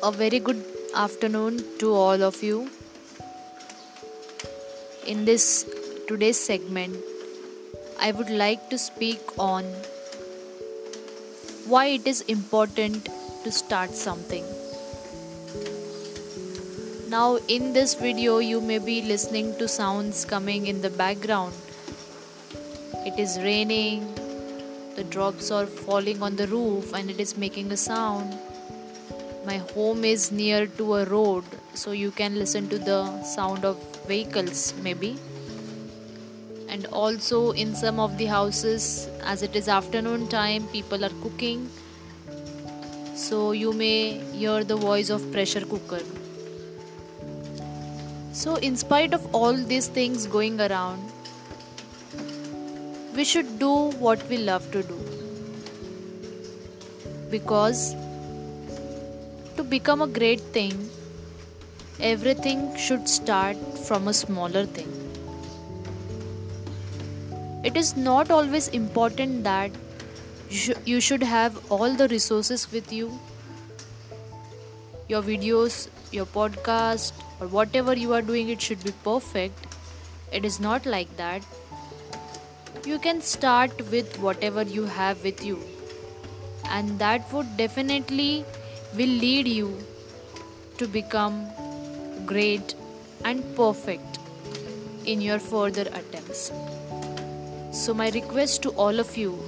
a very good afternoon to all of you. In this today's segment, I would like to speak on why it is important to start something. Now, in this video, you may be listening to sounds coming in the background. It is raining, the drops are falling on the roof, and it is making a sound my home is near to a road so you can listen to the sound of vehicles maybe. And also in some of the houses as it is afternoon time people are cooking. So you may hear the voice of pressure cooker. So in spite of all these things going around we should do what we love to do. Because become a great thing, everything should start from a smaller thing. It is not always important that you should have all the resources with you. Your videos, your podcast, or whatever you are doing, it should be perfect. It is not like that. You can start with whatever you have with you, and that would definitely will lead you to become great and perfect in your further attempts. So, my request to all of you,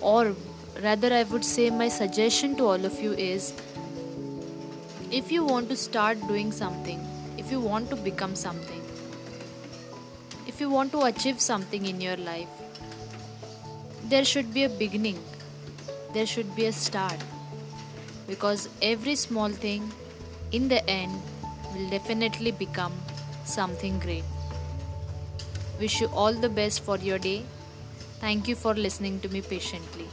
or rather, I would say, my suggestion to all of you is if you want to start doing something, if you want to become something, if you want to achieve something in your life, there should be a beginning, there should be a start because every small thing in the end will definitely become something great. Wish you all the best for your day. Thank you for listening to me patiently.